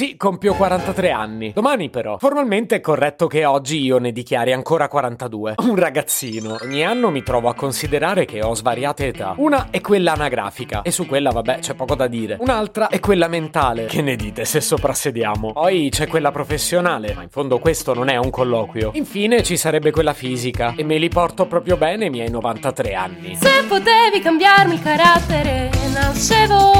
Sì, compio 43 anni. Domani però. Formalmente è corretto che oggi io ne dichiari ancora 42. Un ragazzino. Ogni anno mi trovo a considerare che ho svariate età. Una è quella anagrafica e su quella vabbè c'è poco da dire. Un'altra è quella mentale. Che ne dite se soprassediamo? Poi c'è quella professionale, ma in fondo questo non è un colloquio. Infine ci sarebbe quella fisica e me li porto proprio bene i miei 93 anni. Se potevi cambiarmi il carattere, nascevo.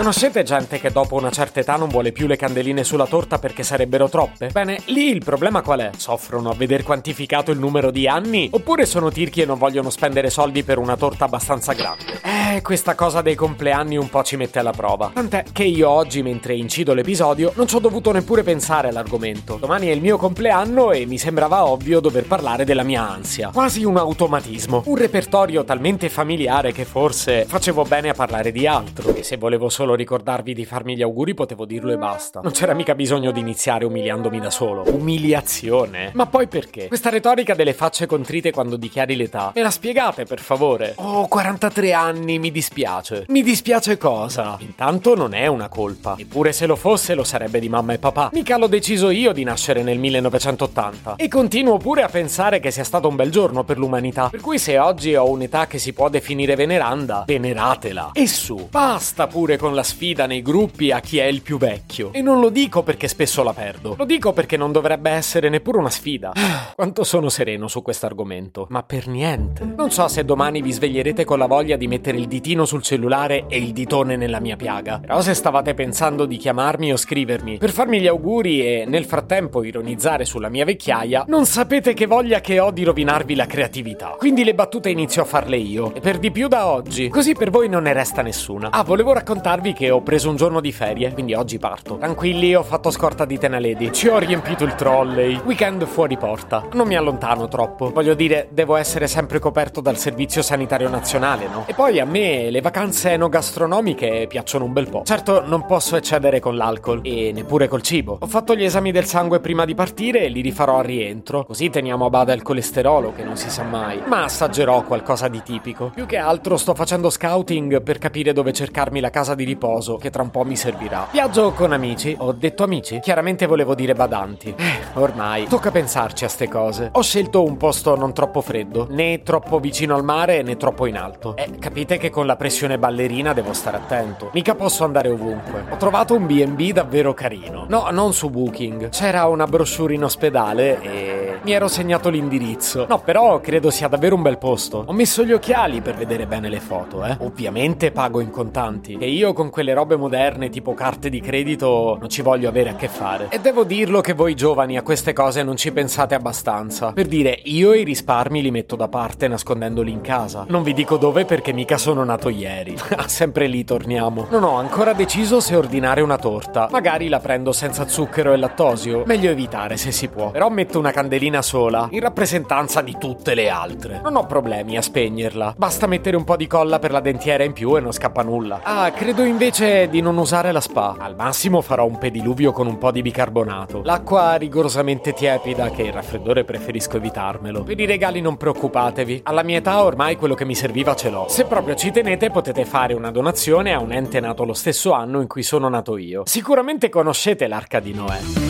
Conoscete gente che dopo una certa età non vuole più le candeline sulla torta perché sarebbero troppe? Bene, lì il problema qual è? Soffrono a veder quantificato il numero di anni? Oppure sono tirchi e non vogliono spendere soldi per una torta abbastanza grande? Eh, questa cosa dei compleanni un po' ci mette alla prova. Tant'è che io oggi, mentre incido l'episodio, non ci ho dovuto neppure pensare all'argomento. Domani è il mio compleanno e mi sembrava ovvio dover parlare della mia ansia. Quasi un automatismo. Un repertorio talmente familiare che forse facevo bene a parlare di altro. E se volevo solo ricordarvi di farmi gli auguri potevo dirlo e basta. Non c'era mica bisogno di iniziare umiliandomi da solo. Umiliazione? Ma poi perché? Questa retorica delle facce contrite quando dichiari l'età. Me la spiegate, per favore? Ho 43 anni, mi dispiace. Mi dispiace cosa? Intanto non è una colpa. Eppure se lo fosse lo sarebbe di mamma e papà. Mica l'ho deciso io di nascere nel 1980. E continuo pure a pensare che sia stato un bel giorno per l'umanità. Per cui se oggi ho un'età che si può definire veneranda, veneratela. E su, basta pure con la sfida nei gruppi a chi è il più vecchio. E non lo dico perché spesso la perdo. Lo dico perché non dovrebbe essere neppure una sfida. Quanto sono sereno su questo argomento. Ma per niente. Non so se domani vi sveglierete con la voglia di mettere il ditino sul cellulare e il ditone nella mia piaga. Però se stavate pensando di chiamarmi o scrivermi per farmi gli auguri e nel frattempo ironizzare sulla mia vecchiaia, non sapete che voglia che ho di rovinarvi la creatività. Quindi le battute inizio a farle io. E per di più da oggi. Così per voi non ne resta nessuna. Ah, volevo raccontarvi che ho preso un giorno di ferie, quindi oggi parto. Tranquilli, ho fatto scorta di Tenaledi. Ci ho riempito il trolley. Weekend fuori porta. Non mi allontano troppo. Voglio dire, devo essere sempre coperto dal servizio sanitario nazionale, no? E poi a me le vacanze enogastronomiche piacciono un bel po'. Certo, non posso eccedere con l'alcol e neppure col cibo. Ho fatto gli esami del sangue prima di partire e li rifarò al rientro. Così teniamo a bada il colesterolo, che non si sa mai. Ma assaggerò qualcosa di tipico. Più che altro sto facendo scouting per capire dove cercarmi la casa di riposo che tra un po' mi servirà. Viaggio con amici. Ho detto amici? Chiaramente volevo dire badanti. Eh, ormai tocca pensarci a ste cose. Ho scelto un posto non troppo freddo, né troppo vicino al mare né troppo in alto. Eh, capite che con la pressione ballerina devo stare attento. Mica posso andare ovunque. Ho trovato un B&B davvero carino. No, non su Booking. C'era una brochure in ospedale e mi ero segnato l'indirizzo. No, però credo sia davvero un bel posto. Ho messo gli occhiali per vedere bene le foto, eh. Ovviamente pago in contanti. E io con quelle robe moderne tipo carte di credito non ci voglio avere a che fare. E devo dirlo che voi giovani a queste cose non ci pensate abbastanza. Per dire, io i risparmi li metto da parte nascondendoli in casa. Non vi dico dove perché mica sono nato ieri. Sempre lì torniamo. Non ho ancora deciso se ordinare una torta. Magari la prendo senza zucchero e lattosio. Meglio evitare se si può. Però metto una candelina sola, in rappresentanza di tutte le altre. Non ho problemi a spegnerla. Basta mettere un po' di colla per la dentiera in più e non scappa nulla. Ah, credo invece di non usare la spa. Al massimo farò un pediluvio con un po' di bicarbonato. L'acqua rigorosamente tiepida, che il raffreddore preferisco evitarmelo. Per i regali non preoccupatevi. Alla mia età ormai quello che mi serviva ce l'ho. Se proprio ci tenete potete fare una donazione a un ente nato lo stesso anno in cui sono nato io. Sicuramente conoscete l'arca di Noè.